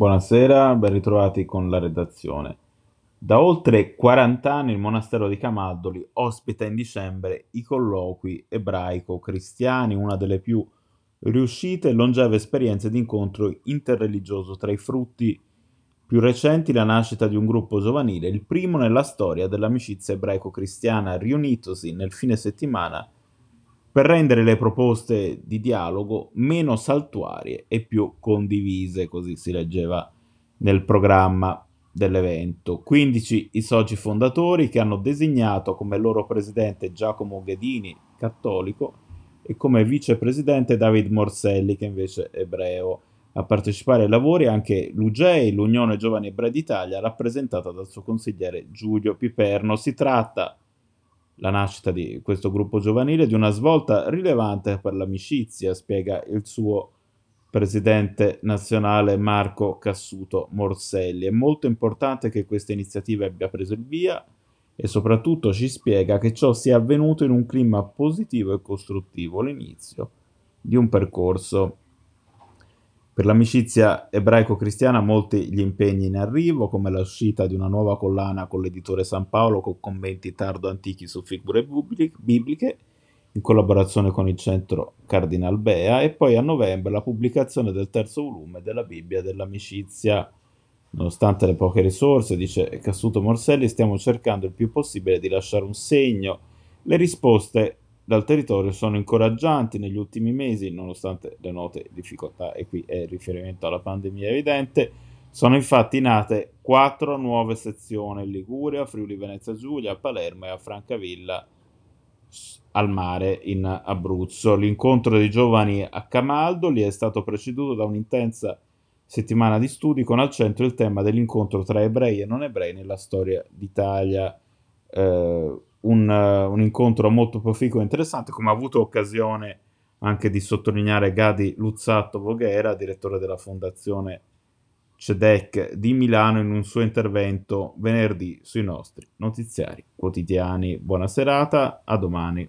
Buonasera, ben ritrovati con la redazione. Da oltre 40 anni il monastero di Camaldoli ospita in dicembre i colloqui ebraico-cristiani, una delle più riuscite e longeve esperienze di incontro interreligioso tra i frutti più recenti la nascita di un gruppo giovanile, il primo nella storia dell'amicizia ebraico-cristiana riunitosi nel fine settimana per rendere le proposte di dialogo meno saltuarie e più condivise, così si leggeva nel programma dell'evento. 15 i soci fondatori che hanno designato come loro presidente Giacomo Ghedini, cattolico, e come vicepresidente David Morselli, che invece è ebreo. A partecipare ai lavori anche l'UGEI, l'Unione Giovani Ebrei d'Italia, rappresentata dal suo consigliere Giulio Piperno. Si tratta la nascita di questo gruppo giovanile di una svolta rilevante per l'amicizia, spiega il suo presidente nazionale Marco Cassuto Morselli. È molto importante che questa iniziativa abbia preso il via e soprattutto ci spiega che ciò sia avvenuto in un clima positivo e costruttivo, l'inizio di un percorso per l'amicizia ebraico-cristiana molti gli impegni in arrivo, come l'uscita di una nuova collana con l'editore San Paolo con commenti tardo-antichi su figure bibliche, in collaborazione con il centro Cardinal Bea, e poi a novembre la pubblicazione del terzo volume della Bibbia dell'amicizia. Nonostante le poche risorse, dice Cassuto Morselli, stiamo cercando il più possibile di lasciare un segno. Le risposte dal territorio sono incoraggianti negli ultimi mesi, nonostante le note difficoltà, e qui è il riferimento alla pandemia evidente, sono infatti nate quattro nuove sezioni in Liguria, Friuli Venezia Giulia, a Palermo e a Francavilla al mare in Abruzzo. L'incontro dei giovani a Camaldoli è stato preceduto da un'intensa settimana di studi con al centro il tema dell'incontro tra ebrei e non ebrei nella storia d'Italia. Eh, un, uh, un, incontro molto proficuo e interessante, come ha avuto occasione anche di sottolineare Gadi Luzzatto Voghera, direttore della Fondazione CEDEC di Milano, in un suo intervento venerdì sui nostri notiziari quotidiani. Buona serata, a domani.